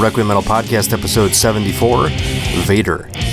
Requiem Metal Podcast, episode 74 Vader.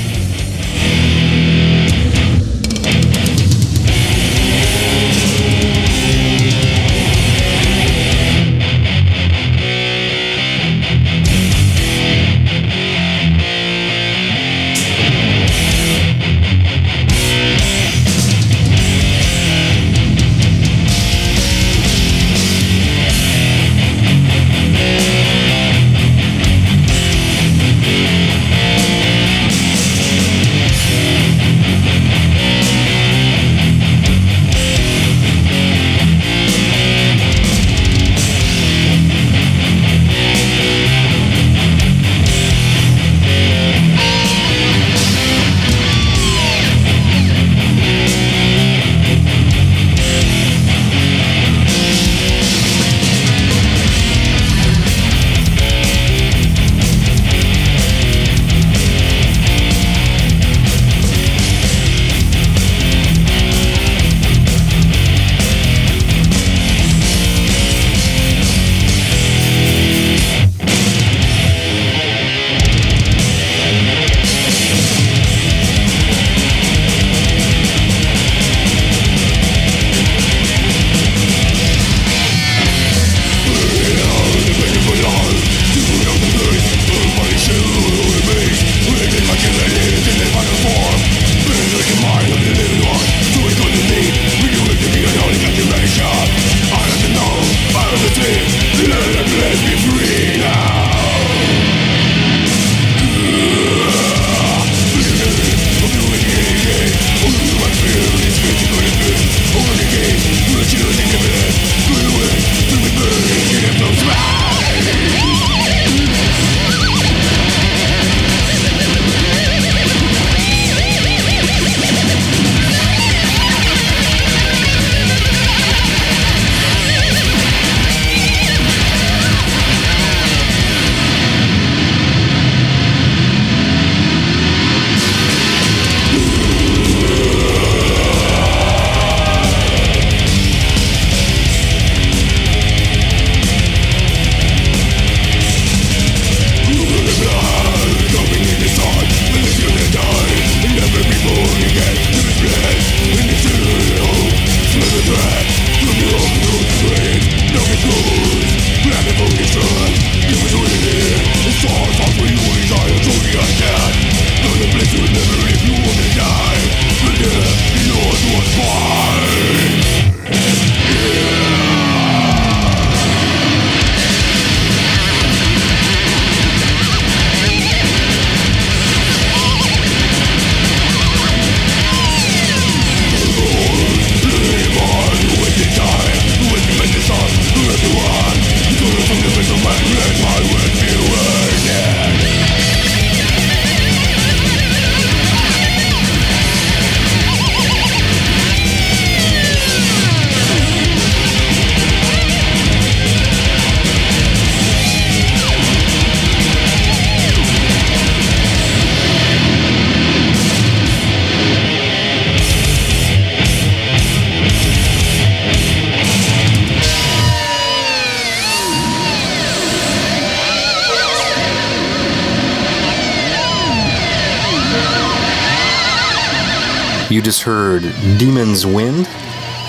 Heard Demon's Wind.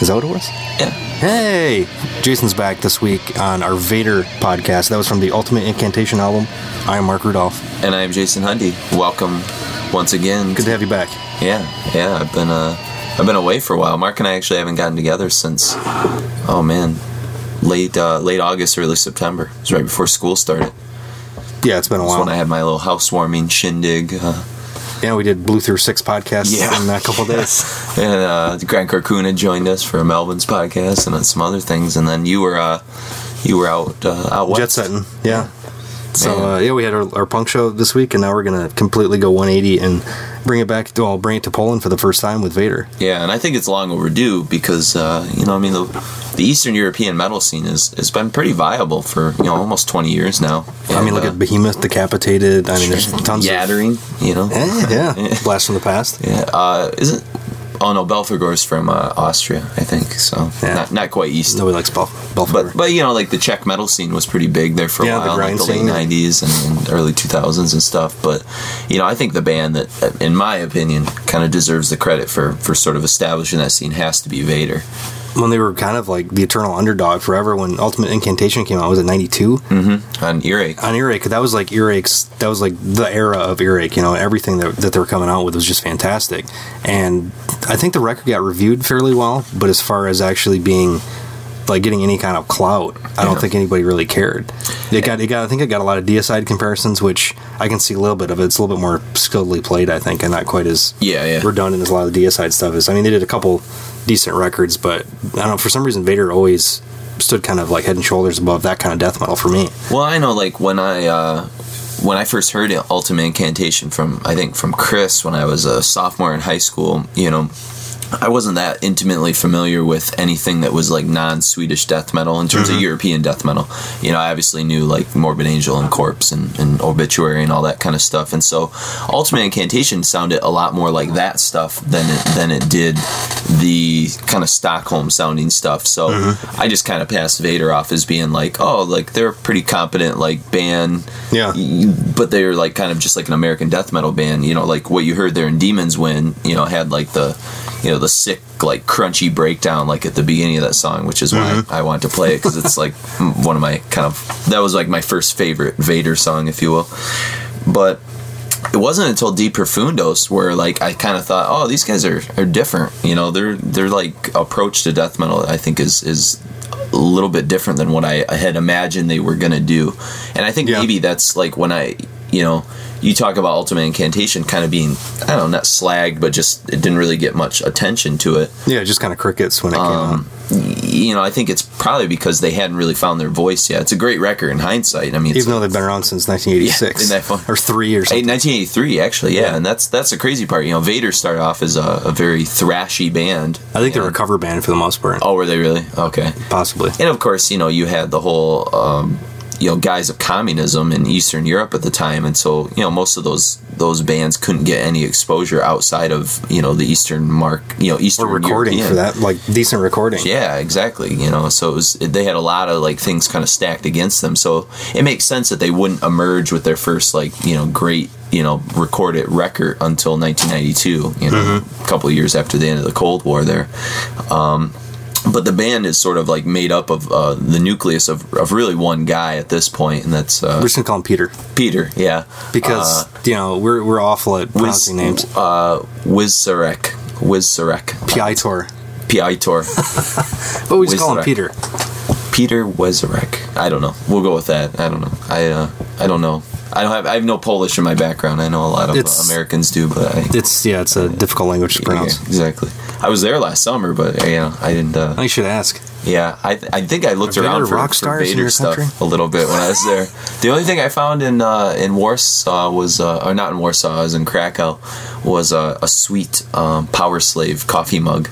Is that what it was? Yeah. Hey! Jason's back this week on our Vader podcast. That was from the Ultimate Incantation album. I am Mark Rudolph. And I am Jason Hundy. Welcome once again. Good to have you back. Yeah, yeah. I've been uh, I've been away for a while. Mark and I actually haven't gotten together since, oh man, late uh, late August, early September. It was right before school started. Yeah, it's been a That's while. when I had my little housewarming shindig. Uh, yeah, we did Blue Through Six podcasts Yeah. in a couple days. and uh, Grant Carcuna joined us for Melvins podcast and then some other things. And then you were uh, you were out uh, out west. Jet setting, yeah. So uh, yeah, we had our, our punk show this week, and now we're gonna completely go 180 and bring it back. To, well, bring it to Poland for the first time with Vader. Yeah, and I think it's long overdue because uh, you know, I mean, the, the Eastern European metal scene has has been pretty viable for you know almost twenty years now. I mean, look uh, at Behemoth, Decapitated. I mean, there's tons Yattering, you know. of. Eh, yeah, blast from the past. Yeah, uh, isn't Oh no, Belphegor's from uh, Austria, I think. So Yeah. not not quite east. Nobody likes Bel- Belphegor. But but you know like the Czech metal scene was pretty big there for a Yeah, the while, like the late '90s and, and early 2000s and stuff. But you know I think the band that, in my opinion, kind of deserves the credit for for sort of establishing that scene has to be Vader. When they were kind of like the eternal underdog forever, when Ultimate Incantation came out, was it '92 mm-hmm. on Earache. on Earache? That was like Earache's. That was like the era of Earache. You know, everything that, that they were coming out with was just fantastic. And I think the record got reviewed fairly well, but as far as actually being like getting any kind of clout, I don't Yeah. think anybody really cared. It got, it got. I think it got a lot of deicide comparisons, which I can see a little bit of it. It's a little bit more skilledly played, I think, and not quite as Yeah, yeah. redundant as a lot of the deicide stuff is. I mean, they did a couple decent records, but I don't know. For some reason, Vader always stood kind of like head and shoulders above that kind of death metal for me. Well, I know, like when I uh, when I first heard Ultimate Incantation from I think from Chris when I was a sophomore in high school, you know, I wasn't that intimately familiar with anything that was like non-Swedish death metal in terms of mm-hmm. European death metal. You know, I obviously knew like Morbid Angel and Corpse and, and Obituary and all that kind of stuff, and so Ultimate Incantation sounded a lot more like that stuff than it than it did the kind of Stockholm sounding stuff. So mm-hmm. I just kind of passed Vader off as being like, oh, like they're a pretty competent like band Yeah. but they're like kind of just like an American death metal band. You know, like what you heard there in Demons when You know, had like the, you know, the sick like crunchy breakdown like at the beginning of that song, which is why mm-hmm. I want to play it because it's like one of my kind of that was like my first favorite Vader song, if you will. But it wasn't until De Profundis where like I kind of thought, oh, these guys are, are different. You know, they're they're like approach to death metal I think is is a little bit different than what I, I had imagined they were gonna do. And I think Yeah. maybe that's like when I you know you talk about Ultimate Incantation kind of being I don't know not slagged but just it didn't really get much attention to it. Yeah, just kind of crickets when it came out. Um, you know, I think it's probably because they hadn't really found their voice yet. It's a great record in hindsight. I mean, it's Even though they've been around since 1986 Yeah, that or three or something. 1983, actually, yeah. Yeah. and that's that's the crazy part. You know, Vader started off as a, a very thrashy band. I think they're a cover band for the most part, Oh, were they really? Okay. possibly. And of course, you know, you had the whole, um, you know, guise of communism in Eastern Europe at the time, and so you know, most of those those bands couldn't get any exposure outside of you know the Eastern mark, you know, Eastern Or recording European. for that, like decent recording. Yeah, exactly. You know, so it was they had a lot of like things kind of stacked against them. So it makes sense that they wouldn't emerge with their first like you know great you know recorded record until 1992. You know, a couple of years after the end of the Cold War there. Um, but the band is sort of like made up of uh, the nucleus of, of really one guy at this point, and that's uh, We're just gonna call him Peter Peter. Yeah, because you know we're we're awful at pronouncing names. Uh, Wizarek. Wizarek. Piator, Piaitor. but we just call him Peter. Peter Wezarek. I don't know. We'll go with that. I don't know. I uh, I don't know. I don't have I have no Polish in my background. I know a lot of uh, Americans do, but I It's yeah, it's a difficult language to yeah, pronounce. exactly. I was there last summer, but you know, I didn't. Uh, I should ask. yeah, I th- I think I looked Are around for, for Vader stuff country? a little bit when I was there. the only thing I found in uh, in Warsaw was, uh, or not in Warsaw, I was in Krakow, was uh, a sweet um, Power Slave coffee mug.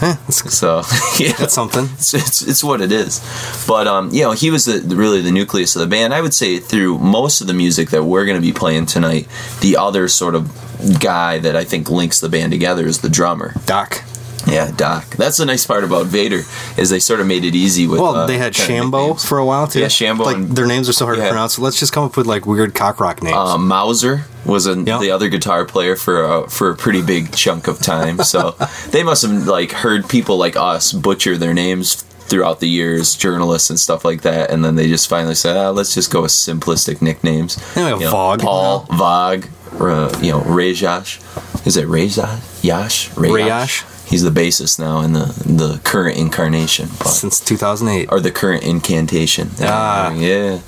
Eh, that's, So yeah, that's something. it's, it's, it's what it is. But um, you know, he was the, really the nucleus of the band. I would say through most of the music that we're going to be playing tonight, the other sort of guy that I think links the band together is the drummer. Doc. Yeah, Doc. That's the nice part about Vader is they sort of made it easy with. Well, uh, they had Shambo for a while too. Yeah, Shambo Like and- their names are so hard Yeah. to pronounce. So let's just come up with like weird cock rock names. Uh, Mauser was a, Yeah. the other guitar player for a, for a pretty big chunk of time. So they must have like heard people like us butcher their names throughout the years, journalists and stuff like that, and then they just finally said, ah, "Let's just go with simplistic nicknames." Yeah, You know, Vogue. Paul, Vogg, uh, you know, Rejash. Is it Rejash? Yash? Rayash? He's the bassist now in the the current incarnation. But Since 2008. or the current incantation. Ah. yeah.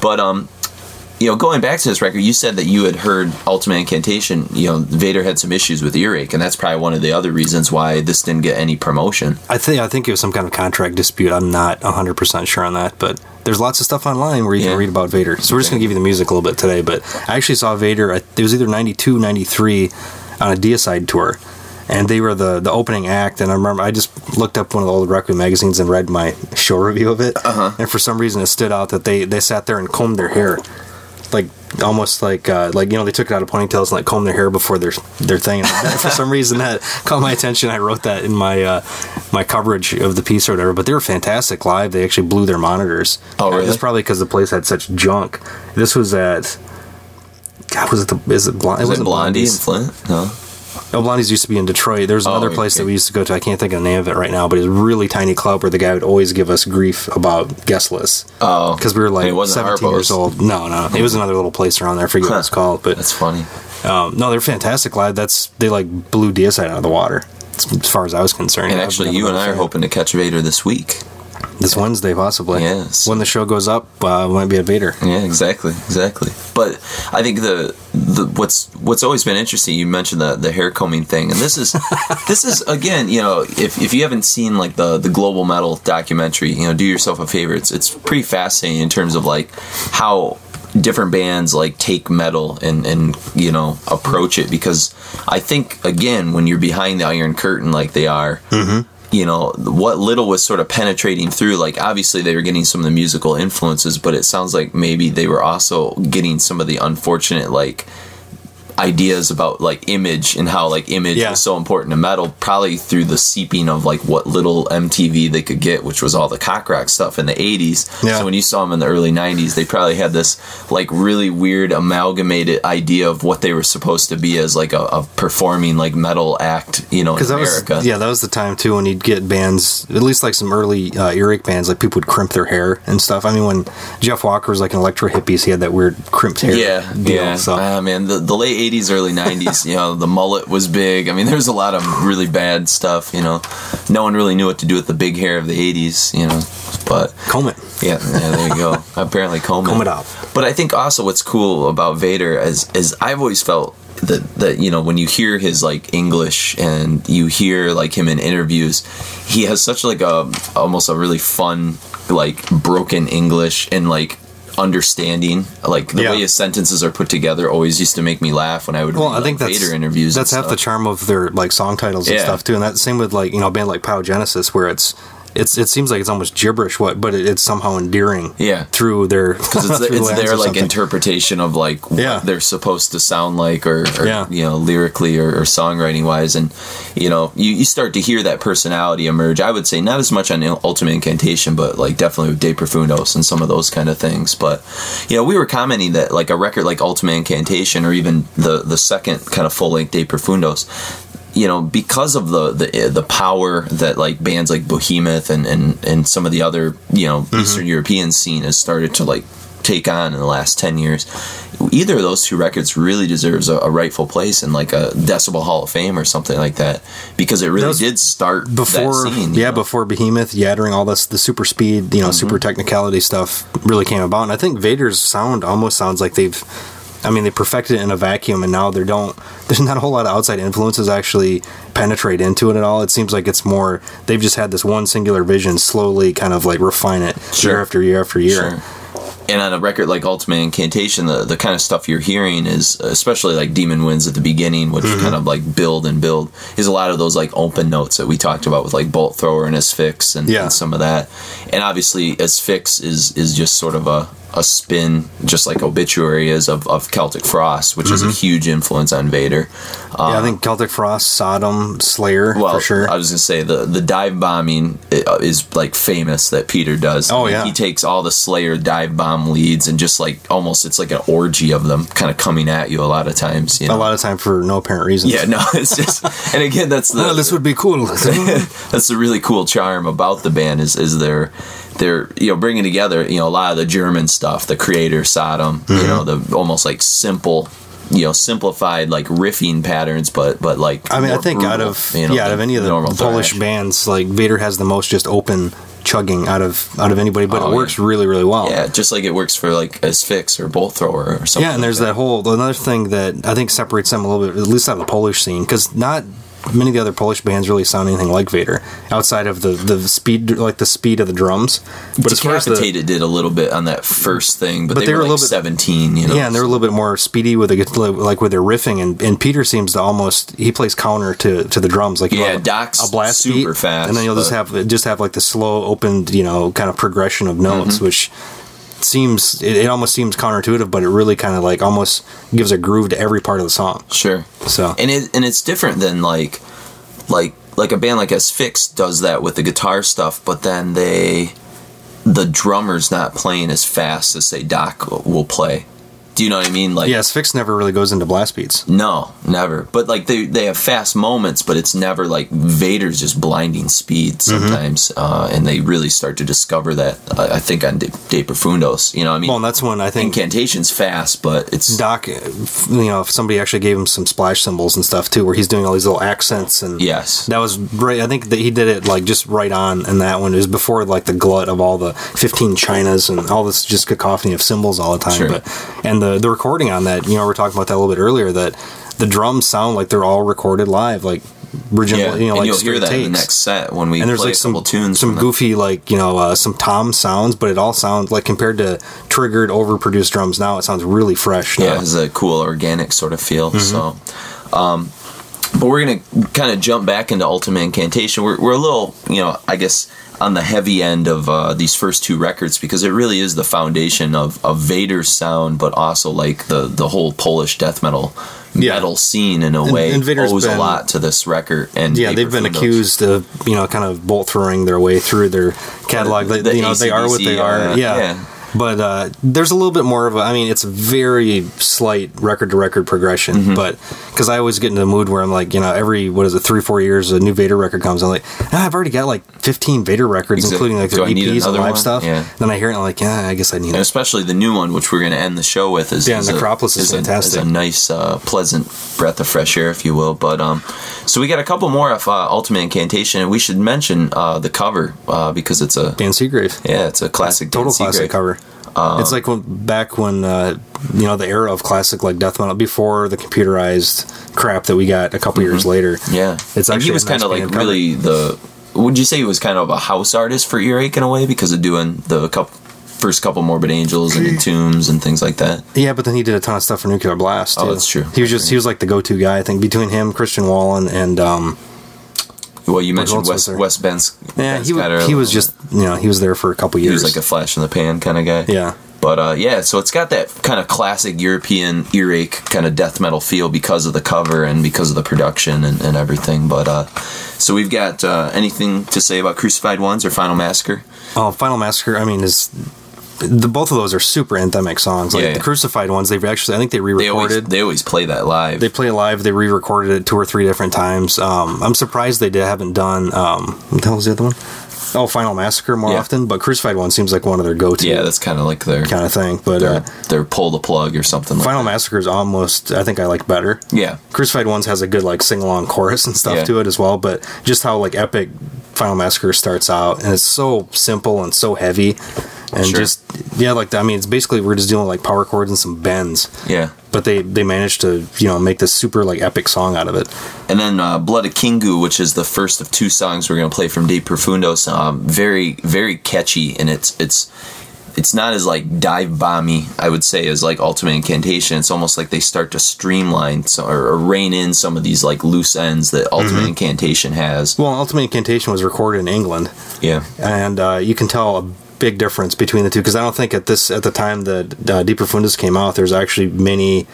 But um, you know, going back to this record, you said that you had heard Ultimate Incantation. You know, Vader had some issues with earache, and that's probably one of the other reasons why this didn't get any promotion. I think I think it was some kind of contract dispute. I'm not 100 percent sure on that, but there's lots of stuff online where you Yeah. can read about Vader. So we're just gonna give you the music a little bit today. But I actually saw Vader. It was either 92, 93 on a Deicide tour, and they were the the opening act. And I remember I just looked up one of the old record magazines and read my show review of it. Uh-huh. And for some reason, it stood out that they they sat there and combed their hair. Like almost like uh, like you know they took it out of ponytails and like comb their hair before their their thing. For some reason that caught my attention. I wrote that in my uh, my coverage of the piece or whatever. But they were fantastic live. They actually blew their monitors. Oh, really? It's probably because the place had such junk. This was at. God, was it the is it, Blond- Was it wasn't Blondie in Flint? No. Blondie's used to be in Detroit. There's another Oh, place that we used to go to. I can't think of the name of it right now, but it's a really tiny club where the guy would always give us grief about guest lists Oh, because we were like it wasn't 17 years old. No, no, it was another little place around there. I forget what it's called, but That's funny. um, no, they're fantastic live. That's they like blew Deicide out of the water as far as I was concerned. And actually, you and I are hoping to catch Vader this week. This Wednesday possibly. Yes. when the show goes up, uh, might be at Vader. Yeah, exactly, exactly. But I think the the what's what's always been interesting. You mentioned the the hair combing thing, and this is this is again, you know, if if you haven't seen like the the global metal documentary, you know, do yourself a favor. It's it's pretty fascinating in terms of like how different bands like take metal and and you know approach it because I think again when you're behind the iron curtain like they are you know what little was sort of penetrating through like obviously they were getting some of the musical influences but it sounds like maybe they were also getting some of the unfortunate like ideas about like image and how like image Yeah. was so important to metal probably through the seeping of like what little MTV they could get which was all the cock rock stuff in the 80s Yeah. so when you saw them in the early 90s they probably had this like really weird amalgamated idea of what they were supposed to be as like a, a performing like metal act you know in Because that America was yeah, that was the time too when you'd get bands, at least like some early uh, earache bands, like people would crimp their hair and stuff. I mean, when Jeff Walker was like an electro hippies, he had that weird crimped hair. Yeah, deal, yeah. So Ah, man, the, the late '80s, early '90s, you know, the mullet was big. I mean, there's a lot of really bad stuff. You know, no one really knew what to do with the big hair of the '80s. You know, but comb it. yeah, yeah there you go. Apparently, comb, it. Comb it out. But I think also what's cool about Vader is is I've always felt that that you know when you hear his like English and you hear like him in interviews, he has such like a almost a really fun like broken English and like understanding like the Yeah. way his sentences are put together always used to make me laugh when I would Well, read I think like, that's Vader interviews. That's half the charm of their like song titles and Yeah. stuff too. And that same with like you know a band like Pyrogenesis, where it's it's it seems like it's almost gibberish, what but it, it's somehow endearing. Yeah. through their because it's, it's their like interpretation of like what Yeah. they're supposed to sound like or, or Yeah. you know lyrically or, or songwriting wise and you know you, you start to hear that personality emerge i would say not as much on ultimate incantation but like definitely with de profundis and some of those kind of things but you know we were commenting that like a record like ultimate incantation or even the the second kind of full length de profundis you know because of the the the power that like bands like Behemoth and and and some of the other you know Mm-hmm. Eastern European scene has started to like take on in the last 10 years either of those two records really deserves a, a rightful place in like a decibel hall of fame or something like that because it really did start before that scene, yeah know? Mm-hmm. before behemoth yattering all this the super speed you know super technicality stuff really came about and i think vader's sound almost sounds like they've i mean they perfected it in a vacuum and now they don't there's not a whole lot of outside influences actually penetrate into it at all it seems like it's more they've just had this one singular vision slowly kind of like refine it Sure. year after year after year Sure. And on a record like Ultimate Incantation, the, the kind of stuff you're hearing is, especially like Demon Winds at the beginning, which Mm-hmm. kind of like build and build, is a lot of those like open notes that we talked about with like Bolt Thrower and Asphyx and, Yeah. and some of that. And obviously, Asphyx is is just sort of a, a spin, just like Obituary is of, of Celtic Frost, which is a huge influence on Vader. Mm-hmm. yeah i think celtic frost sodom slayer Well, for sure I was gonna say the the dive bombing uh, is like famous that Peter does. Oh, yeah. he takes all the Slayer dive bomb leads and just like almost it's like an orgy of them kind of coming at you a lot of times. You a lot of time for no apparent reason Yeah, no, it's just and again that's the well, this would be cool that's the really cool charm about the band is is their they're you know bringing together you know a lot of the German stuff, the Kreator, Sodom, Mm-hmm. you know the almost like simple. You know, simplified like riffing patterns, but but like I mean, I think out of you know, yeah, out of any of the normal Polish thrash. bands, like Vader has the most just open chugging out of out of anybody, but Oh, it yeah. works really really well. Yeah, just like it works for like Asphyx or Bolt Thrower or something. Yeah, and there's like that whole another thing that I think separates them a little bit, at least out of the Polish scene, because not many of the other Polish bands really sound anything like Vader outside of the the speed, like the speed of the drums. But as far as the Decapitated did a little bit on that first thing, but, But they, they were, were a like little bit- 17, you know. yeah, and they're a little bit more speedy with the like with their riffing, and, and Peter seems to almost he plays counter to, to the drums, like Yeah, have a- Doc's a blast super beat, fast, and then you'll just have just have like the slow opened you know kind of progression of notes, Mm-hmm. which seems it, it almost seems counterintuitive, but it really kind of like almost gives a groove to every part of the song. Sure. So and it and it's different than like like like a band like Asphyx does that with the guitar stuff, but then they the drummer's not playing as fast as say Doc will play. Do you know what I mean? Like yeah, Asphyx never really goes into blast beats. no, never. But like they they have fast moments, but it's never like Vader's just blinding speed Mm-hmm. sometimes, uh, and they really start to discover that. Uh, I think on De, De Profundis, you know, what I mean, Well, and that's when I think incantation's fast, but it's Doc, you know, if somebody actually gave him some splash cymbals and stuff too, where he's doing all these little accents and yes, That was right. I think that he did it like just right on in that one. It was before like the glut of all the 15 chinas and all this just cacophony of cymbals all the time. Sure. But and the the recording on that, you know, we are talking about that a little bit earlier. That the drums sound like they're all recorded live, like original. yeah, You know, and like you'll hear that takes. in the next set when we and there's like some tunes, some goofy like you know uh, some tom sounds, but it all sounds like compared to triggered overproduced drums now, it sounds really fresh. yeah, now. it has a cool organic sort of feel. Mm-hmm. So, um, but we're gonna kind of jump back into Ultimate Incantation. We're we're a little, you know, I guess on the heavy end of uh, these first two records because it really is the foundation of of Vader's sound, but also like the the whole Polish death metal. Yeah. Metal scene in a And- way and Vader's owes a lot to this record, and Yeah, they've been accused of you know kind of bolt throwing their way through their catalog. The- They, the you know they are what they are. uh, yeah. yeah. But uh, there's a little bit more of a. I mean, it's a very slight record to record progression. Mm-hmm. But because I always get into the mood where I'm like, you know, every what is it, three four years, a new Vader record comes. I'm like, ah, I've already got like 15 Vader records, Exactly. including like their EPs and live one? stuff. Yeah. Then I hear it, and I'm like, yeah, I guess I need and it. especially the new one, which we're going to end the show with, is Yeah, is Necropolis a, is a- fantastic. is a nice, uh, pleasant breath of fresh air, if you will. But um, so we got a couple more of uh, Ultimate Incantation, and we should mention uh, the cover uh, because it's a Dan Seagrave. yeah, it's a classic, total Dan classic Seagrave. cover. It's like when, back when uh, you know the era of classic like death metal before the computerized crap that we got a couple years later. Mm-hmm. Yeah, It's and he was nice kind of like cover. really the. Would you say he was kind of a house artist for Earache in a way because of doing the couple, first couple Morbid Angels and Entombs and things like that? Yeah, but then he did a ton of stuff for Nuclear Blast. Oh, that's true. He was just he was like the go-to guy. I think between him, Kristian Wåhlin, and um, Well, you mentioned else was Wes Ben's. yeah, he, got wa- a he was just you know he was there for a couple years. he was like a flash in the pan kind of guy. yeah, But uh, yeah, so it's got that kind of classic European earache kind of death metal feel because of the cover and because of the production and, and everything. But uh, so we've got uh, anything to say about Crucified Ones or Final Massacre? Oh, Final Massacre. I mean, is the both of those are super anthemic songs. Like Yeah, yeah. the Crucified ones, they've actually I think they They always re-recorded. they always play that live. They play it live. They re-recorded it two or three different times. Um, I'm surprised they did, haven't done. Um, what the hell was the other one? Oh, Final Massacre more Yeah. often, but Crucified one seems like one of their go-to yeah, that's kind of like their kind of thing. But their, uh, their pull the plug or something. Final that. Massacre is almost I think I like better. Yeah, Crucified Ones has a good like sing along chorus and stuff Yeah. to it as well, but just how like epic Final Massacre starts out and it's so simple and so heavy and Sure. just yeah like I mean it's basically we're just doing like power chords and some bends, yeah. But they they managed to you know make this super like epic song out of it. And then uh, Blood of Kingu, which is the first of two songs we're going to play from De Profundis. Um, very, very catchy, and it's it's it's not as like dive bomby, I would say, as like Ultimate Incantation. It's almost like they start to streamline or, or rein in some of these like loose ends that Ultimate Incantation has. Well, Ultimate Incantation was recorded in England, Yeah, and uh, you can tell a big difference between the two because I don't think at this at the time that uh, De Profundis came out, there's actually many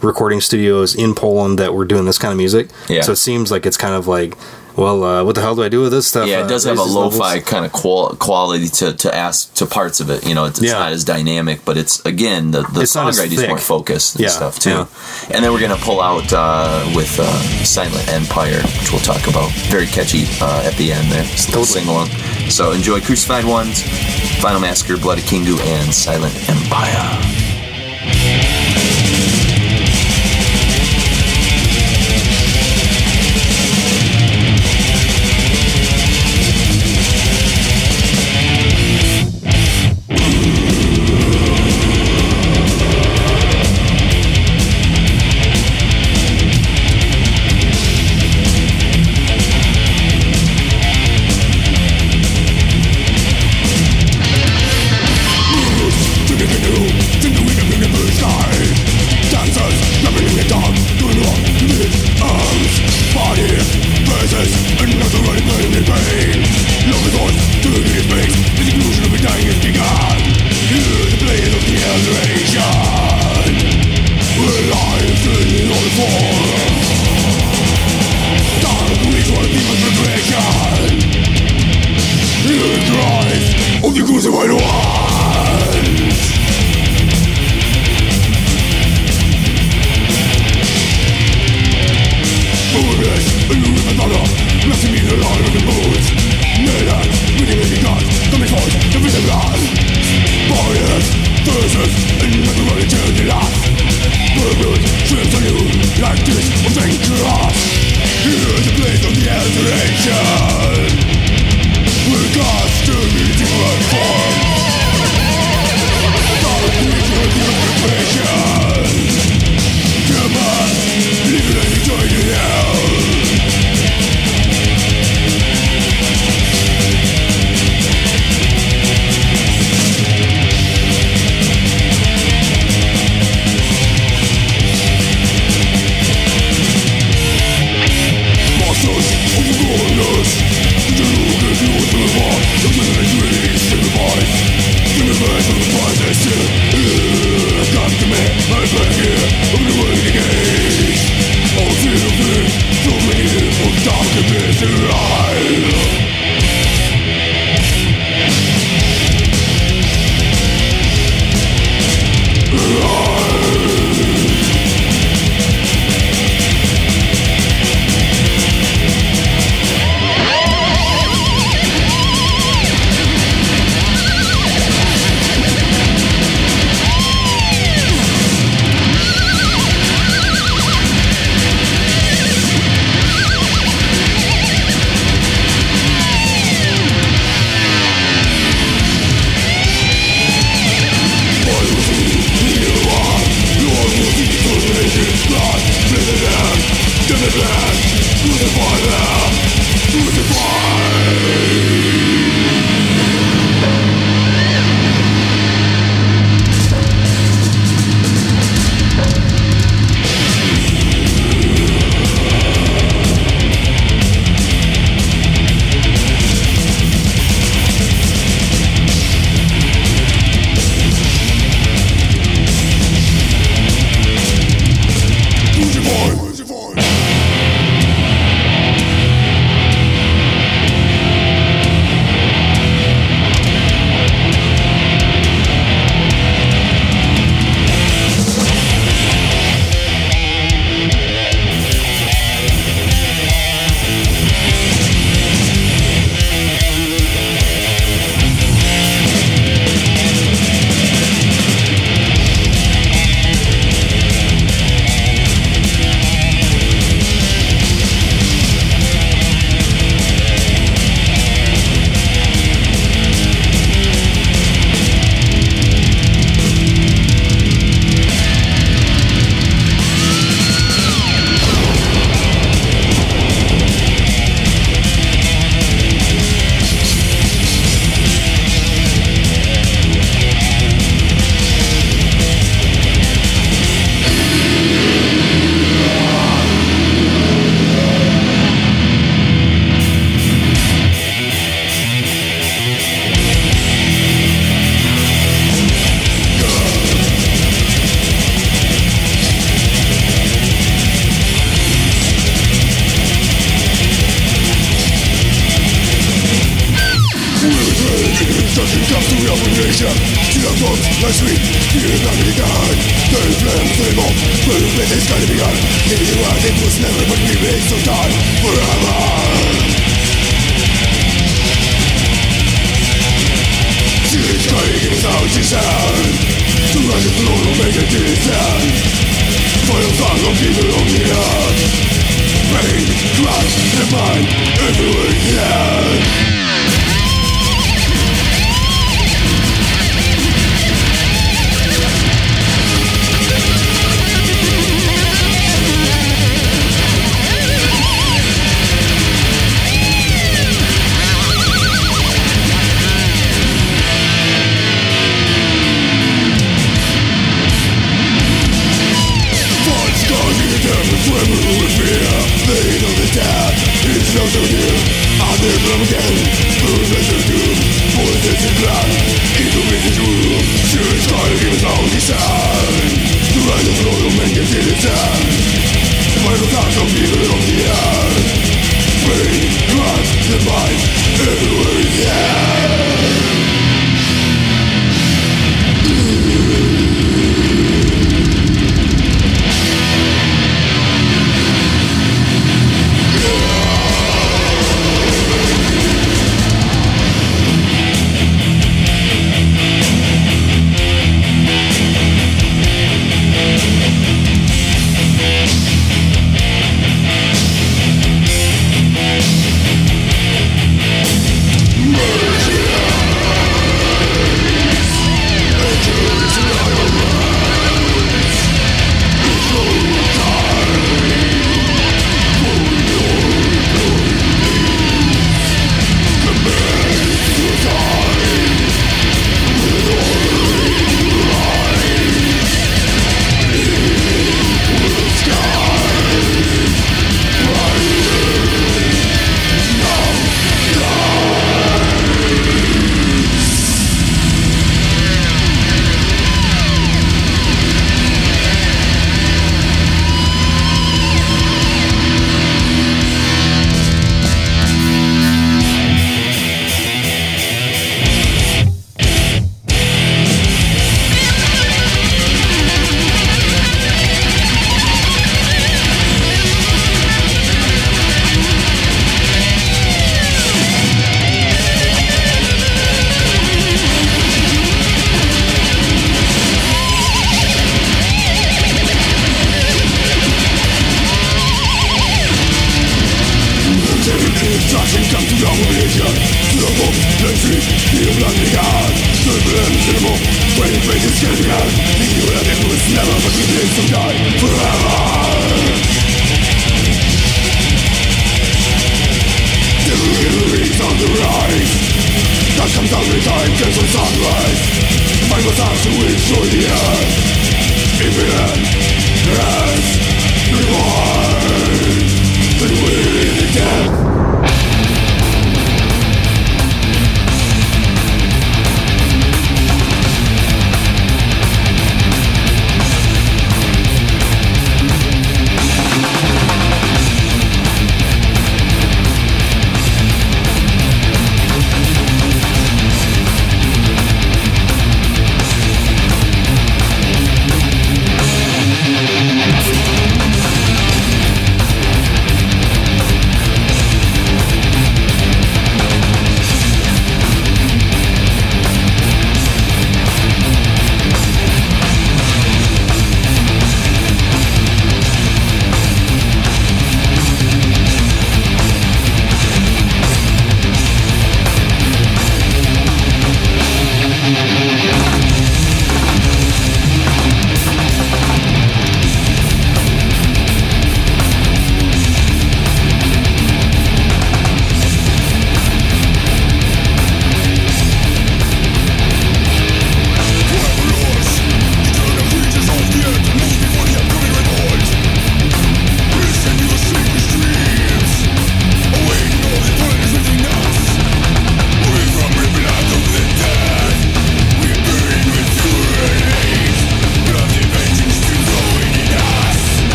recording studios in Poland that were doing this kind of music. Yeah. So it seems like it's kind of like, well, uh, what the hell do I do with this stuff? yeah, Uh, it does have a lo-fi levels? kind of qual- quality to to ask to parts of it. You know, it's, it's Yeah. not as dynamic, but it's again the the It's songwriting is more focused and Yeah, stuff too. yeah. And then we're gonna pull out uh, with uh, Silent Empire, which we'll talk about. Very catchy uh, at the end there, Totally. sing along. So enjoy Crucified Ones, Final Massacre, Blood of Kingu, and Silent Empire. the to the fire, to the fire. now so here i'll never again pull the trigger through for the touchdown kick the razor blade it's true she's diving without a sound light the floor make you feel it down we're the top of me the low key l free rise tonight everyone is dead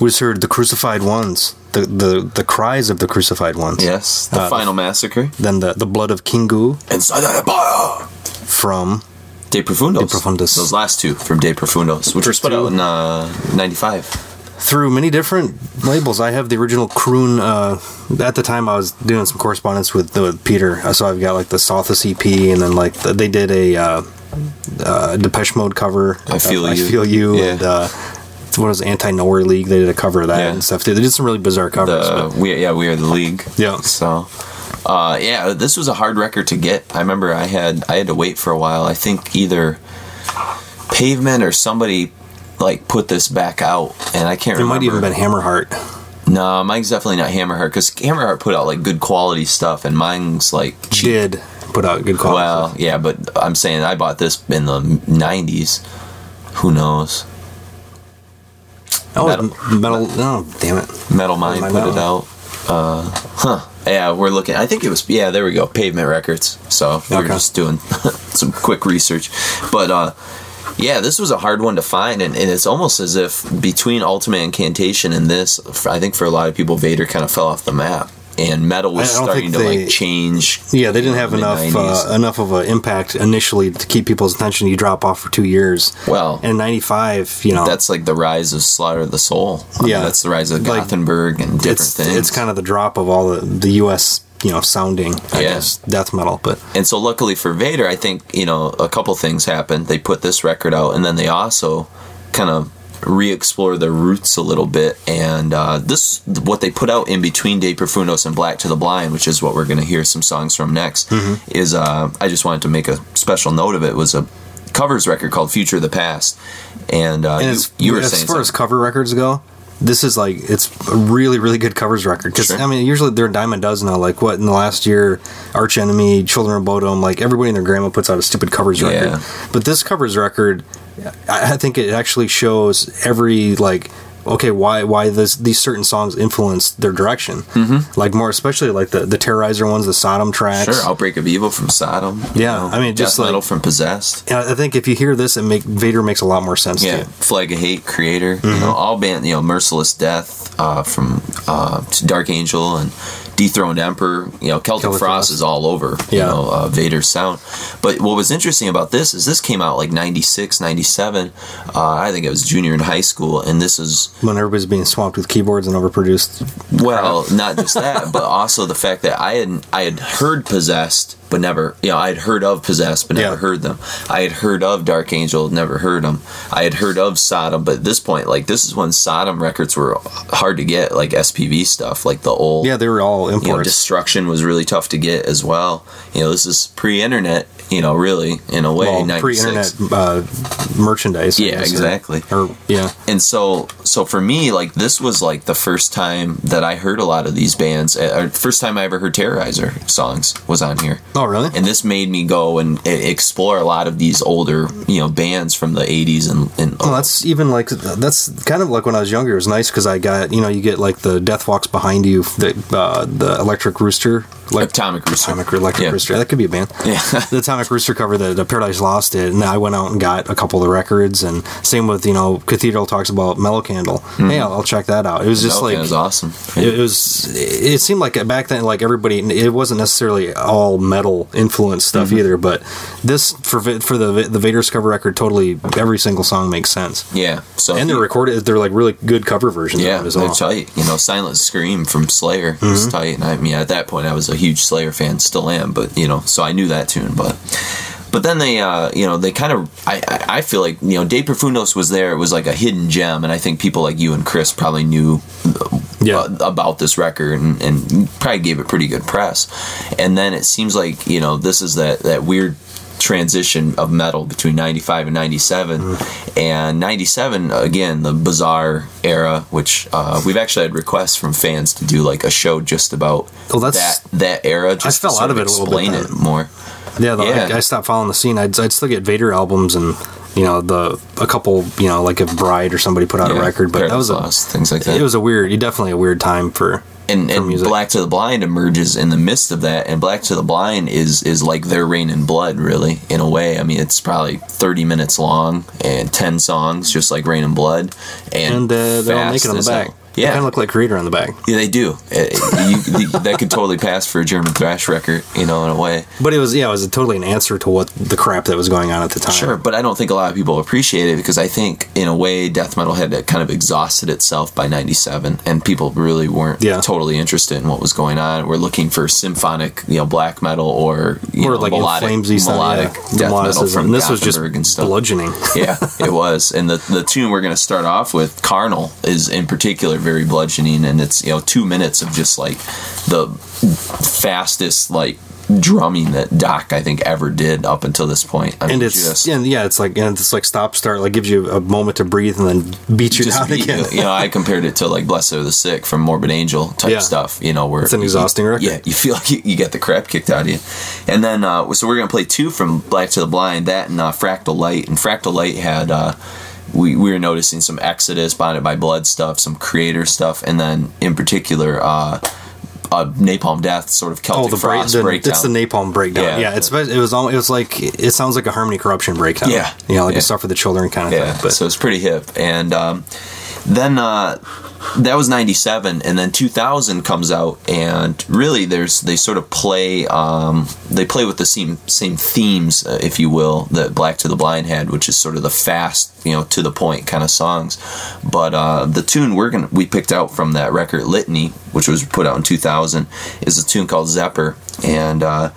We just heard the crucified ones, the the, the cries of the crucified ones. Yes, the Uh, final massacre. Then the the blood of Kingu And the from De Profundis. De Profundis. Those last two from De Profundis, which were put out in uh, '95. through many different labels. I have the original Croon. Uh, at the time, I was doing some correspondence with, with Peter, Uh, so I've got like the Sothis EP, and then like the, they did a uh, uh, Depeche Mode cover. I Feel of I You. feel you, Yeah. and uh, what was Anti Nowhere League? They did a cover of that Yeah. and stuff. They did some really bizarre covers. The we yeah we are the league. Yeah. So. Uh, yeah, this was a hard record to get. I remember I had I had to wait for a while. I think either Pavement or somebody like put this back out, and I can't it remember. might even been Hammerheart. No, mine's definitely not Hammerheart because Hammerheart put out like good quality stuff, and mine's like cheap. Did put out good quality. Well, yeah, but I'm saying I bought this in the '90s. Who knows? Oh, metal. metal. No, damn it. Metal Mind put it out. Uh, huh. Yeah, we're looking. I think it was. Yeah, there we go. Pavement Records. So we were Okay. just doing some quick research, but uh, yeah, this was a hard one to find, and, and it's almost as if between Ultimate Incantation and this, I think for a lot of people, Vader kind of fell off the map, and metal was starting to they- like change. Yeah, they didn't have enough uh, enough of an impact initially to keep people's attention. You drop off for two years. Well, And in '95, you know, that's like the rise of Slaughter of the Soul. I mean, Yeah. that's the rise of Like, Gothenburg and different it's things. it's kind of the drop of all the the U.S. you know sounding, I Yeah. guess, death metal. But And so, luckily for Vader, I think you know a couple things happened. They put this record out, and then they also kind of re-explore their roots a little bit. And uh, this, what they put out in between De Profundis and Black to the Blind, which is what we're going to hear some songs from next, Mm-hmm. is uh, I just wanted to make a special note of it. Was a covers record called Future of the Past, and, uh, and you, as, you were as saying far as cover records go. This is like it's a really really good covers record because Sure. I mean usually they're a dime a dozen now. Like what in the last year, Arch Enemy, Children of Bodom, like everybody and their grandma puts out a stupid covers record. Yeah. But this covers record, I, I think it actually shows every like okay why why this these certain songs influence their direction. Mm-hmm. Like more especially like the the Terrorizer ones, the Sodom tracks. Sure, Outbreak of Evil from Sodom. you Yeah, I mean, Death just like- Metal from Possessed. I think if you hear this, it make Vader makes a lot more sense Yeah. Flag of Hate, Kreator, you Mm-hmm. know, all band, you know, Merciless Death uh, from uh, Dark Angel and Dethroned Emperor. You know, Celtic Celtic Frost, Frost. is all over. Yeah. You know, uh, Vader's sound. But what was interesting about this is this came out like 96, 97. Uh, I think I was junior in high school, and this is When everybody's being swamped with keyboards and overproduced. well, not just that, but also the fact that I had I had heard Possessed, but never, you know, I had heard of Possessed, but never Yeah. heard them. I had heard of Dark Angel, never heard them. I had heard of Sodom, but at this point, like this is when Sodom records were hard to get, like SPV stuff, like the old. Yeah, they were all You know, imports. destruction was really tough to get as well. You know, this is pre-internet. You know, really in a way, well, pre-internet uh, merchandise. Yeah, guess, exactly. Or, yeah, and so so for me like this was like the first time that i heard a lot of these bands uh, or first time i ever heard terrorizer songs was on here oh really? and this made me go and e- explore a lot of these older you know bands from the 80s and, and Well, that's even like that's kind of like when I was younger. It was nice because I got you know you get like the Death Walks behind you, the uh, the Electric Rooster, like atomic rooster Atomic Electric Yeah. Rooster. That could be a band. Yeah. the Atomic Rooster cover that the Paradise Lost did, and I went out and got a couple of the records, and same with you know Cathedral talks about Mellow Candle. Hey, I'll, I'll check that out. It was just Mm-hmm. Like it was awesome it, it was it seemed like back then like everybody it wasn't necessarily all metal influence stuff Mm-hmm. either but this for for the the Vader's cover record totally every single song makes sense yeah so and they're you- recorded they're like really good cover versions yeah of it as they're well Mm-hmm. tight you know silent scream from slayer was tight and i mean at that point i was a huge slayer fan still am but you know so i knew that tune but but then they uh, you know they kind of I, I I feel like you know De Profundis was there. It was like a hidden gem and I think people like you and Chris probably knew Yeah. uh, about this record and, and probably gave it pretty good press. And then it seems like you know this is that that weird transition of metal between 95 and 97 Mm-hmm. and 97 again the bizarre era which uh, we've actually had requests from fans to do like a show just about Well, that that era just fell to sort out of it a little bit explain it more yeah, though, Yeah. I, I stopped following the scene I'd, I'd still get Vader albums and you know the a couple you know like if Bride or somebody put out a record, but that was a things like that. it was a weird, definitely a weird time for and, and. Black to the Blind emerges in the midst of that, and Black to the Blind is is like their Reign in Blood, really, in a way. I mean, it's probably thirty minutes long and ten songs, just like Reign in Blood, and, and uh, they're all naked on the back. Hell. They Yeah, kind of look like Kreator on the back. yeah, they do. Uh, you, the- that could totally pass for a German thrash record, you know, in a way. But it was yeah, it was totally an answer to what the crap that was going on at the time. Sure, but I don't think a lot of people appreciate it because I think, in a way, death metal had kind of exhausted itself by '97, and people really weren't Yeah. totally interested in what was going on. We're looking for symphonic, you know, black metal or you or know, like melodic, flamesy melodic yeah, death metal from this was just Gothenburg and stuff. bludgeoning. yeah, it was. And the the tune we're going to start off with, "Carnal," is in particular very bludgeoning, and it's you know two minutes of just like the fastest like drumming that Doc I think ever did up until this point. I and mean, it's just, and yeah, it's like and it's like stop start, like gives you a moment to breathe and then beat you down be- again. you know, I compared it to like "Blessed Are the Sick" from Morbid Angel type Yeah. stuff. You know, where It's an you- exhausting record. Yeah, you feel like you, you get the crap kicked out of you. And then, uh, so we're gonna play two from Black to the Blind, that and uh, Fractal Light. And Fractal Light had. Uh, we, we were noticing some Exodus, Bonded by Blood stuff, some Kreator stuff, and then in particular, uh, uh, Napalm Death, sort of Oh, Celtic the, break, Frost the breakdown. it's the napalm breakdown. Yeah. Yeah, it's it was al- it was like it sounds like a harmony corruption breakdown. Yeah. you know, like Yeah. a stuff for the children kind of Yeah, thing. But so it's pretty hip. And um, then uh, that was '97, and then 2000 comes out, and really, there's they sort of play um, they play with the same same themes, uh, if you will, that Black to the Blind had, which is sort of the fast, you know, to the point kind of songs. But uh, the tune we're gonna we picked out from that record Litany, which was put out in 2000, is a tune called Xeper, and uh,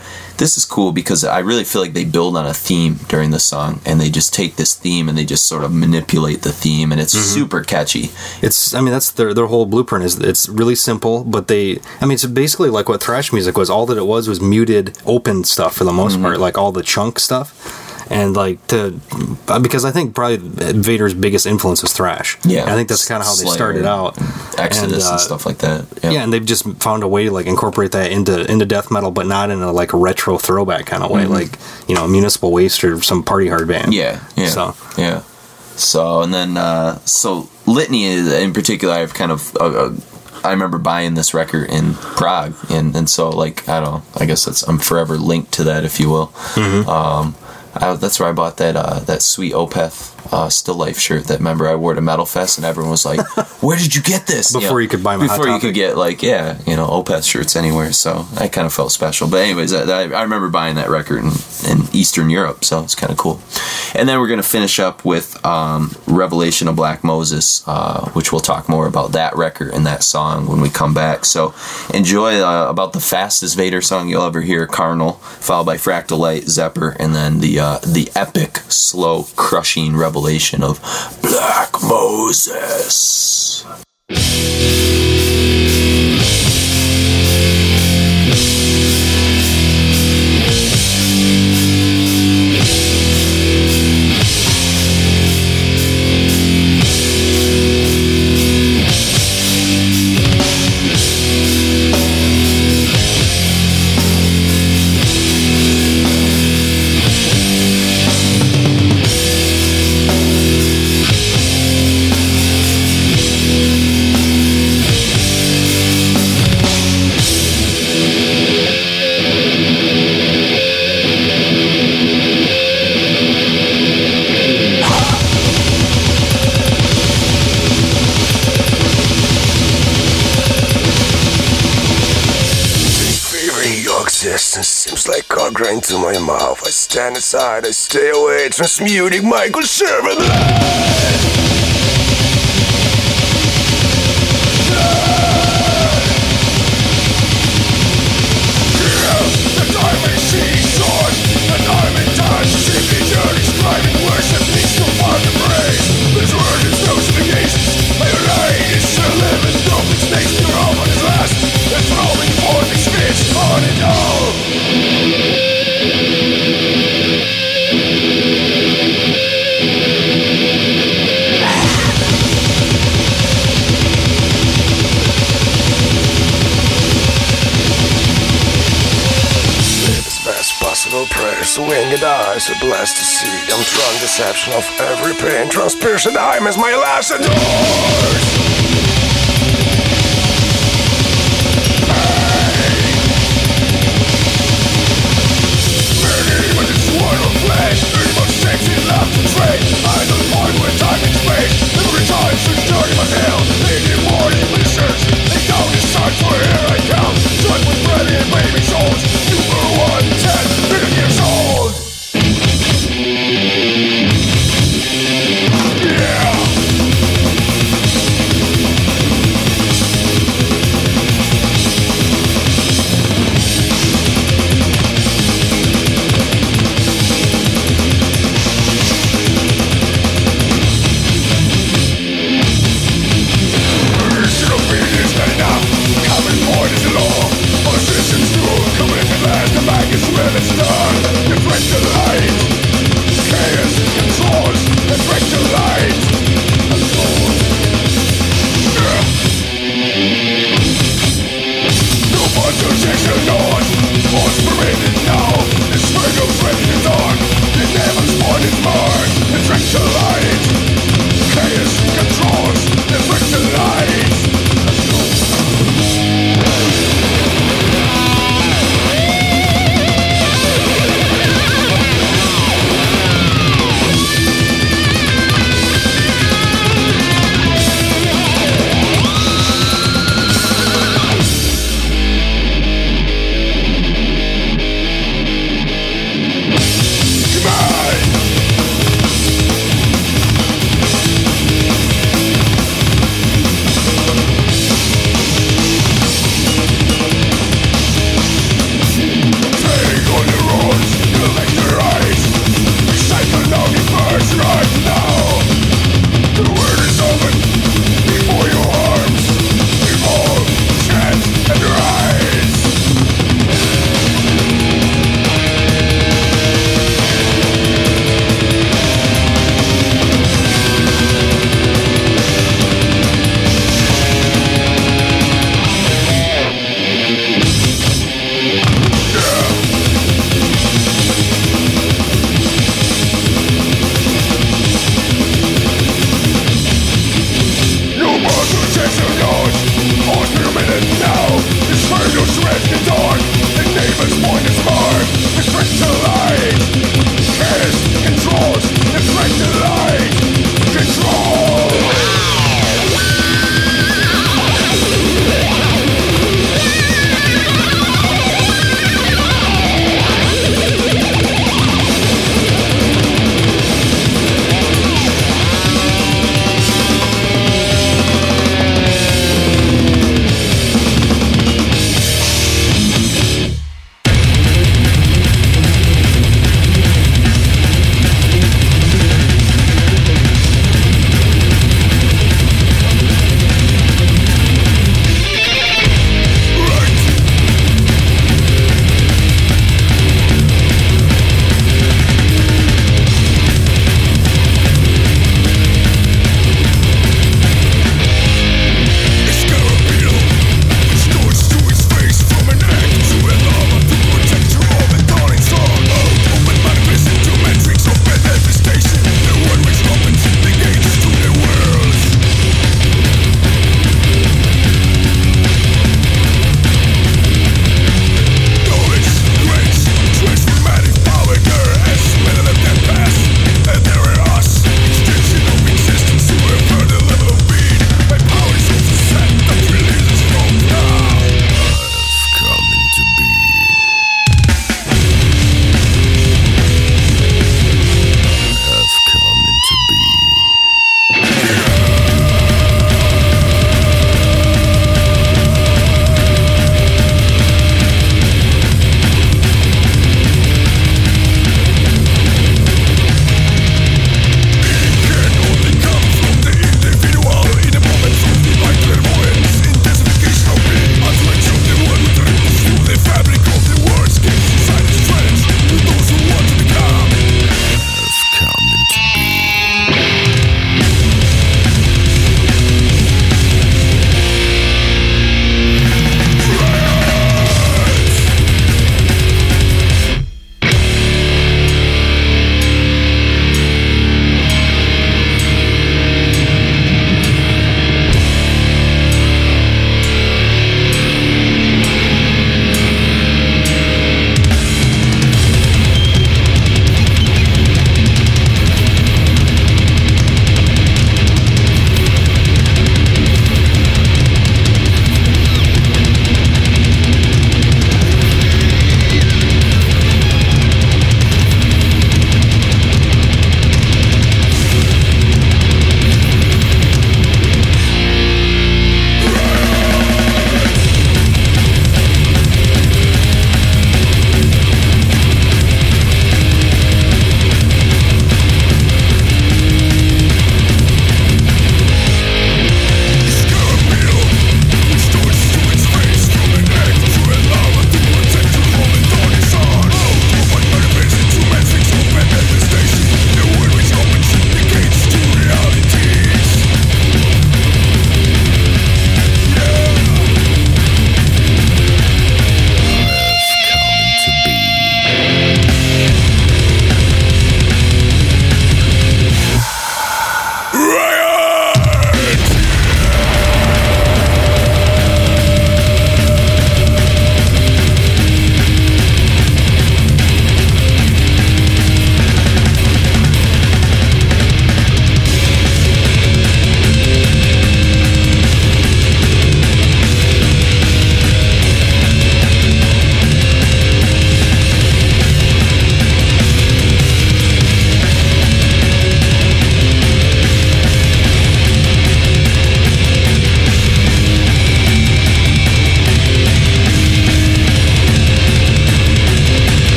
this is cool because I really feel like they build on a theme during the song, and they just take this theme and they just sort of manipulate the theme, and it's super catchy. it's I mean that's their their whole blueprint is it's really simple, but they I mean it's basically like what thrash music was. All that it was was muted, open stuff for the most Mm-hmm. part, like all the chunk stuff. And like to because I think probably Vader's biggest influence was thrash. Yeah, I think that's kind of how they Slayer started out. Exodus and, uh, stuff like that. Yeah, and they've just found a way to like incorporate that into into death metal, but not in a like retro throwback kind of way, like you know, Municipal Waste or some party hard band. Mm-hmm. Yeah, yeah, So yeah. So and then uh, so Litany is in particular. I've kind of uh, uh, I remember buying this record in Prague, and and so like I don't know. I guess that's I'm forever linked to that, if you will. Mm-hmm. Um, I, that's where I bought that uh, that sweet Opeth uh, Still Life shirt. That remember I wore to Metal Fest, and everyone was like, "Where did you get this?" Before you could buy 'em at Hot before you could get like yeah, you know Opeth shirts anywhere. So I kind of felt special. But anyways, I, I remember buying that record in, in Eastern Europe, so it's kind of cool. And then we're gonna finish up with um, Revelation of Black Moses, uh, which we'll talk more about that record and that song when we come back. So enjoy uh, about the fastest Vader song you'll ever hear, Carnal, followed by Fractal Light, Xeper, and then the uh, the epic, slow, crushing revelation of Black Moses. I stay away, transmuting Michael Sherman. I'm of every pain. Transpierced time is my last to trade. I don't find where time and space. Every time she's dirty my nail. Lady morning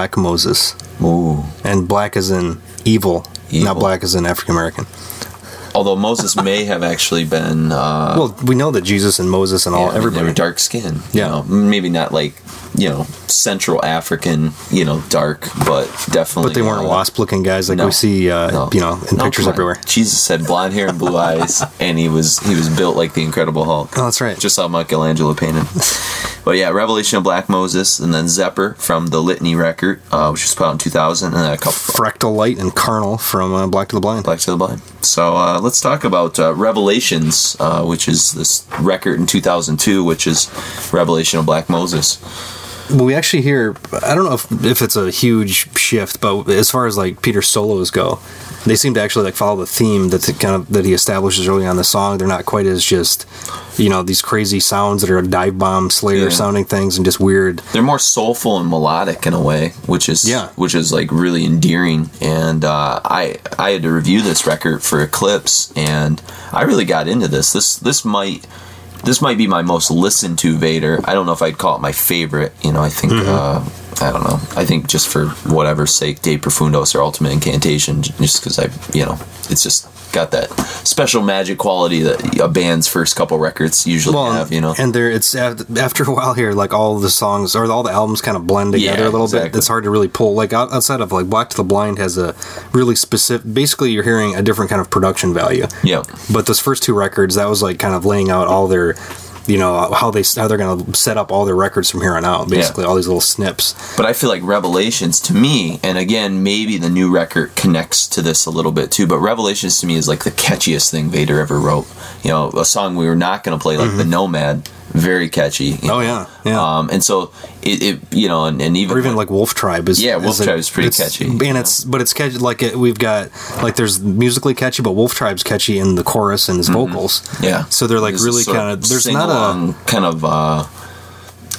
Black Moses. Ooh. And black as in evil, Evil. not black as in African American. Although Moses may have actually been. Uh, Well, we know that Jesus and Moses and yeah, all I mean, they everybody. were dark skin. Yeah. You know, maybe not like, you know, Central African, you know, dark, but definitely. but they weren't uh, wasp looking guys like no. we see, uh, No. you know, in No, pictures everywhere. Jesus had blonde hair and blue eyes, and he was he was built like the Incredible Hulk. Oh, that's right. Just saw Michelangelo painted. but yeah, Revelation of Black Moses, and then Xeper from the Litany record, uh, which was put out in 2000, and then a couple Fractal Light and Carnal from uh, Black to the Blind. Black to the Blind. So uh, let's talk about uh, Revelations, uh, which is this record in 2002, which is Revelation of Black Moses. Well, we actually hear. I don't know if, if it's a huge shift, but as far as like Peter's solos go, they seem to actually like follow the theme that the kind of that he establishes early on the song. They're not quite as just, you know, these crazy sounds that are dive bomb Slayer Yeah. sounding things and just weird. They're more soulful and melodic in a way, which is Yeah. which is like really endearing. And uh, I I had to review this record for Eclipse, and I really got into this. This this might this might be my most listened to Vader. I don't know if I'd call it my favorite. You know, I think uh, I don't know. I think just for whatever sake, De Profundis or Ultimate Incantation, just because I you know it's just got that special magic quality that a band's first couple records usually Well, have. You know, and there it's after a while here, like all the songs or all the albums kind of blend together Yeah, a little bit. It's hard to really pull. Like outside of like Black to the Blind has a really specific. Basically, you're hearing a different kind of production value. yeah. But those first two records, that was like kind of laying out all their, you know, how they how they're going to set up all their records from here on out. Basically, all these little snips. But I feel like Revelations to me, and again, maybe the new record connects to this a little bit too, but Revelations to me is like the catchiest thing Vader ever wrote. You know, a song we were not going to play, like The Nomad, very catchy. you Mm-hmm. Oh, yeah, yeah. Um, and so it, it, you know, and, and even, Or even like Wolf Tribe is Yeah, Wolf a- Tribe is pretty catchy, and it's but it's catchy like it, we've got like there's musically catchy, but Wolf Tribe's catchy in the chorus and his vocals. Mm-hmm. yeah. so they're like There's really kind of there's not sing-along kind of. uh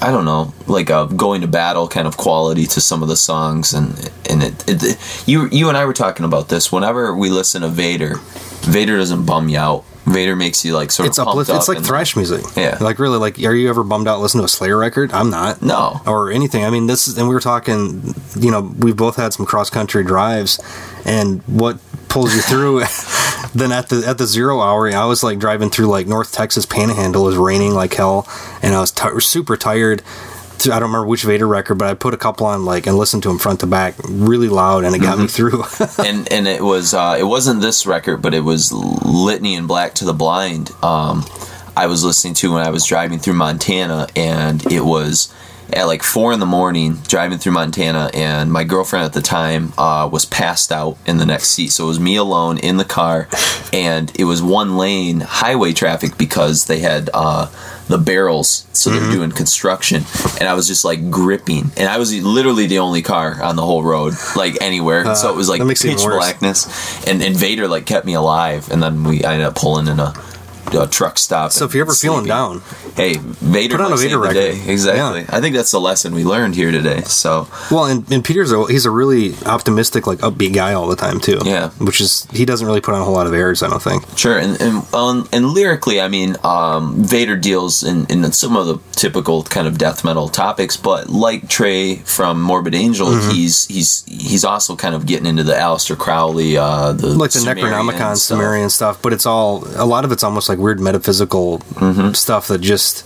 I don't know, like a going to battle kind of quality to some of the songs, and and it, it, you you and I were talking about this. Whenever we listen to Vader, Vader doesn't bum you out. Vader makes you like sort it's of pumped uplift. up. It's like and- thrash music. Yeah. like really like. Are you ever bummed out listening to a Slayer record? I'm not. No. or anything. I mean, this is, and we were talking. You know, we've both had some cross country drives, and what pulls you through. then at the at the zero hour, I was like driving through like North Texas Panhandle. It was raining like hell, and I was ti super tired. I don't remember which Vader record, but I put a couple on like and listened to them front to back, really loud, and it got me through. and and it was uh, it wasn't this record, but it was Litany and Black to the Blind. Um, I was listening to when I was driving through Montana, and it was at like four in the morning driving through Montana, and my girlfriend at the time uh, was passed out in the next seat, so it was me alone in the car, and it was one lane highway traffic because they had. Uh, the barrels, so Mm-hmm. they're doing construction, and I was just like gripping, and I was literally the only car on the whole road, like anywhere. so it was like Uh, that makes it pitch blackness, and, and Vader like kept me alive, and then we I ended up pulling in a, a truck stop. so if you're ever feeling down, hey, Vader Put on a Vader record. Exactly. Yeah. I think that's the lesson we learned here today. So well, and, and Peter's a, he's a really optimistic, like upbeat guy all the time too. Yeah. which is he doesn't really put on a whole lot of airs. I don't think. Sure, and and, um, and lyrically, I mean, um, Vader deals in, in some of the typical kind of death metal topics, but like Trey from Morbid Angel, Mm-hmm. he's he's he's also kind of getting into the Aleister Crowley, uh, the like the Sumerian Necronomicon, stuff. Sumerian stuff, but it's all a lot of it's almost like weird metaphysical Mm-hmm. stuff that just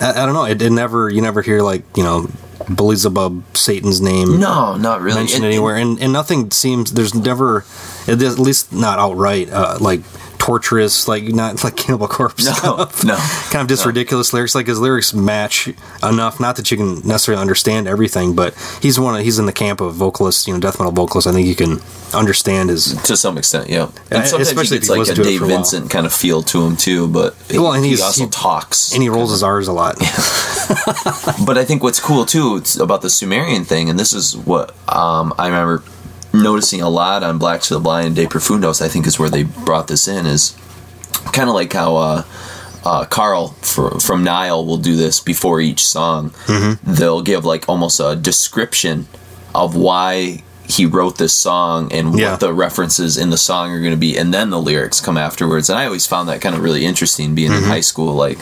I, I don't know. It, it never you never hear like you know Beelzebub, Satan's name No, not really. mentioned And- anywhere, and and nothing seems there's never at least not outright uh, like torturous like not like Cannibal Corpse No, stuff. no, kind of just ridiculous lyrics. Like his lyrics match enough, not that you can necessarily understand everything, but he's one. Of, he's in the camp of vocalists, you know, death metal vocalists. I think you can understand his. to some extent, yeah. And sometimes especially he if gets you like a Dave a while. Vincent kind of feel to him too, but Well, and he also he- talks. And he rolls his R's a lot. But I think what's cool too it's about the Sumerian thing, and this is what um, I remember noticing a lot on Black to the Blind and De Profundis. I think is where they brought this in is kind of like how uh, uh, Karl for, from Nile will do this before each song. Mm-hmm. They'll give like almost a description of why he wrote this song and Yeah. what the references in the song are going to be, and then the lyrics come afterwards. And I always found that kind of really interesting, being Mm-hmm. in high school. Like,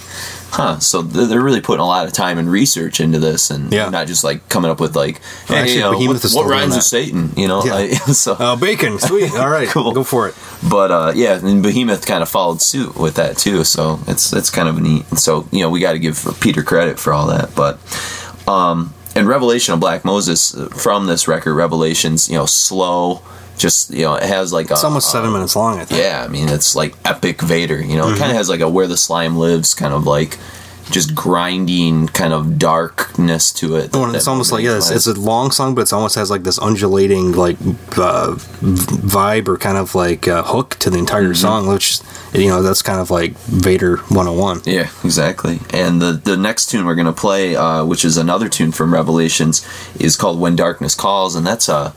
huh? So they're really putting a lot of time and research into this, and Yeah. not just like coming up with like, hey, Actually, you know, what, what rhymes with Satan? You know, Yeah. like, so. Uh, bacon, sweet. All right, Cool. Go for it. But uh, yeah, and Behemoth kind of followed suit with that too. So it's it's kind of neat. So you know, we got to give Peter credit for all that. But um, and Revelation of Black Moses uh, from this record, Revelations, you know, slow. Just you know, it has like It's a, almost seven minutes long. I think. yeah, I mean, it's like epic Vader. You know, it Mm-hmm. kind of has like a where the slime lives kind of like just grinding kind of darkness to it. Oh, that it's almost like yeah, it's, it's a long song, but it almost has like this undulating like uh, vibe or kind of like uh, hook to the entire Mm-hmm. song, which you know that's kind of like Vader 101. Yeah, exactly. And the the next tune we're gonna play, uh, which is another tune from Revelations, is called "When Darkness Calls," and that's a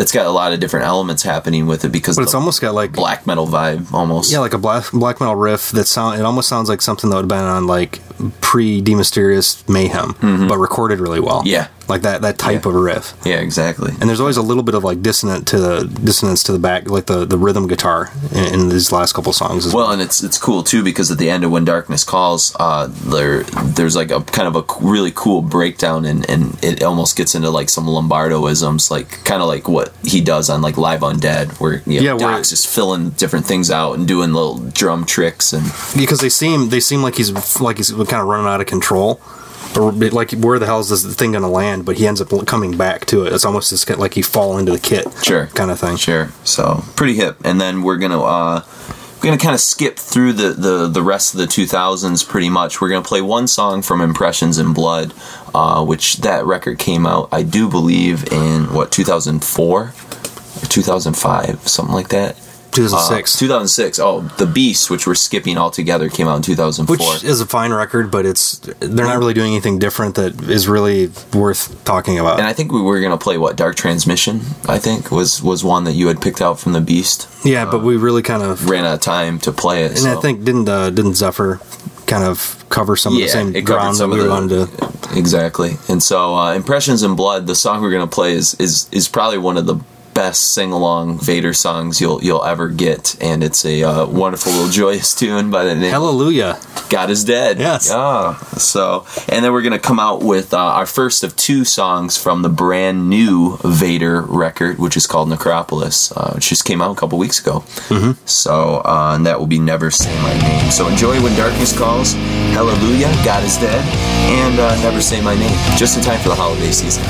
it's got a lot of different elements happening with it because But it's almost got like black metal vibe almost. yeah, like a black black metal riff that sound. It almost sounds like something that would have been on like pre De Mysteriis Mayhem, but recorded really well. Mm-hmm. Yeah. Like that that type Yeah. of riff. yeah, exactly. And there's always a little bit of like dissonant to the dissonance to the back, like the, the rhythm guitar in, in these last couple songs. As Well, and it's it's cool too because at the end of "When Darkness Calls," uh, there there's like a kind of a really cool breakdown, and and it almost gets into like some Lombardoisms, like kind of like what he does on like Live Undead, where you know, Yeah, Doc's just filling different things out and doing little drum tricks and because they seem they seem like he's like he's kind of running out of control or like where the hell is this thing going to land but he ends up coming back to it it's almost just like he fall into the kit Sure. kind of thing Sure. So pretty hip. And then we're gonna uh we're gonna kind of skip through the, the the rest of the 2000s pretty much. We're gonna play one song from Impressions in Blood, uh, which that record came out, I do believe, in what 2004 or 2005, something like that. Uh, 2006 2006. Oh, The Beast, which we're skipping altogether, came out in 2004. which is a fine record but it's they're not really doing anything different that is really worth talking about and I think we were gonna play what Dark Transmission. I think was was one that you had picked out from The Beast. yeah but we really kind of Ran out of time to play it. and so. i think didn't uh, didn't Xeper kind of cover some of the same it ground that some we of the- wanted to exactly. And so, uh, "Impressions in Blood," the song we're gonna play is is is probably one of the best sing along Vader songs you'll you'll ever get, and it's a uh, wonderful little joyous tune by the name hallelujah God is Dead. Yes. Yeah. So, and then we're gonna come out with uh, our first of two songs from the brand new Vader record, which is called Necropolis, uh, which just came out a couple weeks ago. Mm-hmm. So, uh, and that will be Never Say My Name. So enjoy when darkness calls. Hallelujah, God is dead, and uh, Never Say My Name. Just in time for the holiday season.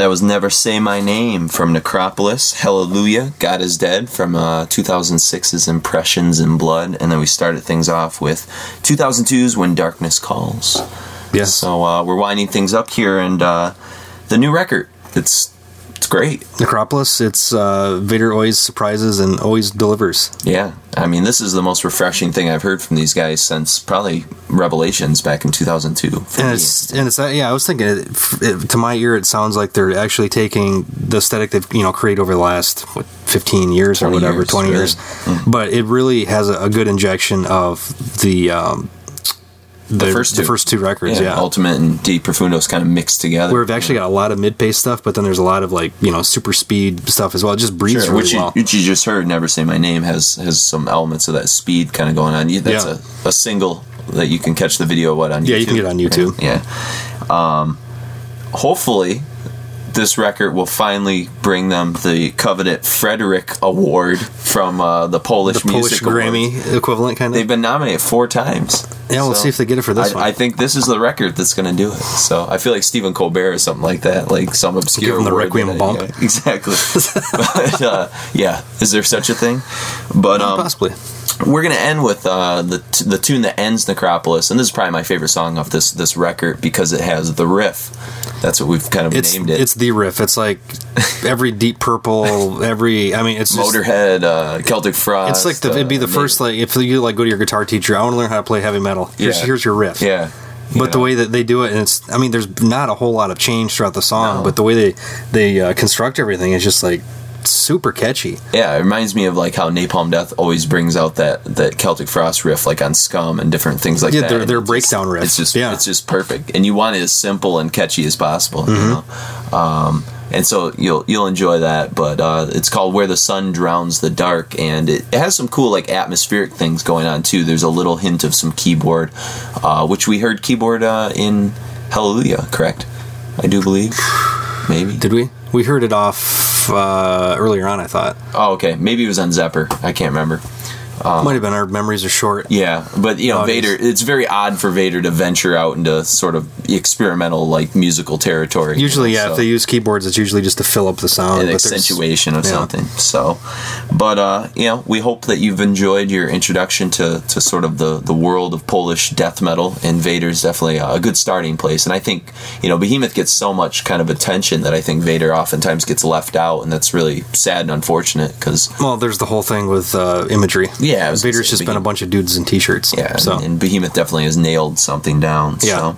That was Never Say My Name from Necropolis. Hallelujah, God is Dead from uh, 2006's Impressions in Blood. And then we started things off with 2002's When Darkness Calls. Yes. So uh, we're winding things up here and uh, the new record. It's it's great. Necropolis. It's uh, Vader always surprises and always delivers. Yeah. I mean, this is the most refreshing thing I've heard from these guys since probably Revelations back in 2002. And it's and it's yeah. I was thinking it, it, to my ear, it sounds like they're actually taking the aesthetic they've you know created over the last what fifteen years or whatever, years, twenty really. years. But it really has a, a good injection of the um, the, first the two. first two records. Yeah, Ultimate and De Profundis kind of mixed together. we've actually got a lot of mid pace stuff, but then there's a lot of like you know super speed stuff as well. It just breathes Sure, really which, you, well. which you just heard, "Never Say My Name" has has some elements of that speed kind of going on. That's Yeah. a, a single that you can catch the video what on YouTube. Yeah, you can get it on YouTube. Yeah. Um, hopefully, this record will finally bring them the coveted Frederick Award from uh, the Polish the Polish Music Awards. Grammy equivalent kind of. They've been nominated four times. Yeah, we'll see if they get it for this I, one. I think this is the record that's going to do it. So I feel like Stephen Colbert or something like that, like some obscure. Give him the Requiem bump. yeah, exactly. but, uh, yeah, is there such a thing? But um, Possibly. we're gonna end with uh, the t- the tune that ends Necropolis, and this is probably my favorite song off this this record because it has the riff. That's what we've kind of It's named it. it's the riff. It's like every Deep Purple, every. I mean, it's just, Motorhead, uh, Celtic Frost. It's like the, it'd be the uh, first like if you like go to your guitar teacher. I want to learn how to play heavy metal. Here's Yeah. here's your riff. Yeah. But the way that they do it, and it's I mean, there's not a whole lot of change throughout the song, No. but the way they they uh, construct everything is just like super catchy. Yeah, it reminds me of like how Napalm Death always brings out that that Celtic Frost riff, like on Scum and different things like that. Yeah, that. their- their breakdown riff. It's just Yeah. it's just perfect, and you want it as simple and catchy as possible. You Mm-hmm. know, um, and so you'll you'll enjoy that. But uh, it's called "Where the Sun Drowns the Dark," and it, it has some cool like atmospheric things going on too. There's a little hint of some keyboard, uh, which we heard keyboard uh, in Hallelujah, correct? I do believe, maybe. Did we? We heard it off uh, earlier on. I thought. Oh, okay. Maybe it was on Xeper. I can't remember. Might have been our memories are short. Yeah, but you know, Vader. It's very odd for Vader to venture out into sort of experimental, like musical territory. you Usually, know, yeah, so- if they use keyboards, it's usually just to fill up the sound. an accentuation of yeah. something. So, but uh, you know, we hope that you've enjoyed your introduction to, to sort of the, the world of Polish death metal. And Vader's definitely a good starting place. And I think you know Behemoth gets so much kind of attention that I think Vader oftentimes gets left out, and that's really sad and unfortunate because Well, there's the whole thing with uh, imagery. Yeah, Gonna Vader's just been a bunch of dudes in t-shirts. yeah, so and, and Behemoth definitely has nailed something down. Yeah. So,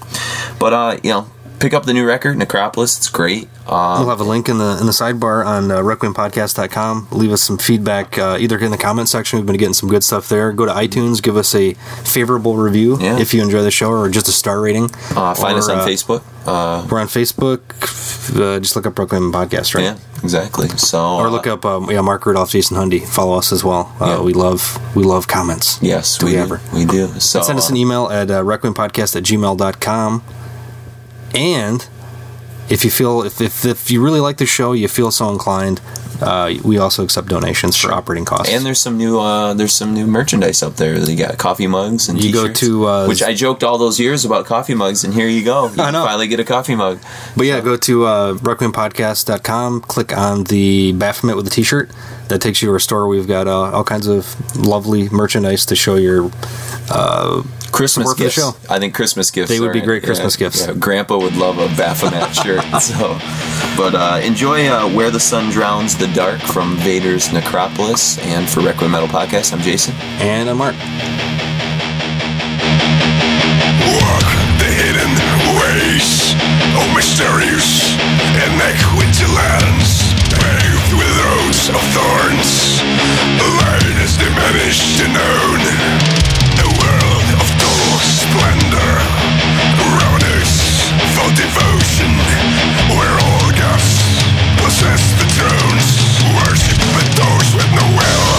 but uh, you know. Pick up the new record, Necropolis. It's great. Uh, we'll have a link in the in the sidebar on uh, requiempodcast.com. Leave us some feedback, uh, either in the comment section. We've been getting some good stuff there. Go to iTunes, give us a favorable review Yeah. if you enjoy the show, or just a star rating. uh, find Or, us on uh, Facebook. Uh, We're on Facebook. Uh, just look up Requiem Podcast, right? yeah, exactly. So, Or look up um, yeah Mark Rudolph, Jason Hundy. Follow us as well. Uh, Yeah. We love we love comments. Yes, Do we we do. ever? We do. So Send us an email at uh, requiempodcast at gmail.com. And if you feel, if, if, if you really like the show, you feel so inclined, uh, we also accept donations for operating costs. And there's some new uh, there's some new merchandise up there. You got coffee mugs and You go to, uh, which I joked all those years about coffee mugs, and here you go. You I know. finally get a coffee mug. but yeah, go to uh, requiempodcast.com, click on the Baphomet with the t shirt. That takes you to our store. We've got uh, all kinds of lovely merchandise to show your Christmas Support the gifts. show. I think Christmas gifts. They would be great Christmas yeah, gifts. yeah, Grandpa would love a Baphomet shirt. So, but uh, enjoy uh, "Where the Sun Drowns the Dark" from Vader's Necropolis, and for Requiem Metal Podcast, I'm Jason. and I'm Mark. Walk the hidden ways of mysterious and winter lands, roads of thorns. Light is diminished and known. A world of total splendor, ravenous for devotion, where all gods possess the thrones, worship but those with no will.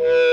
Bye.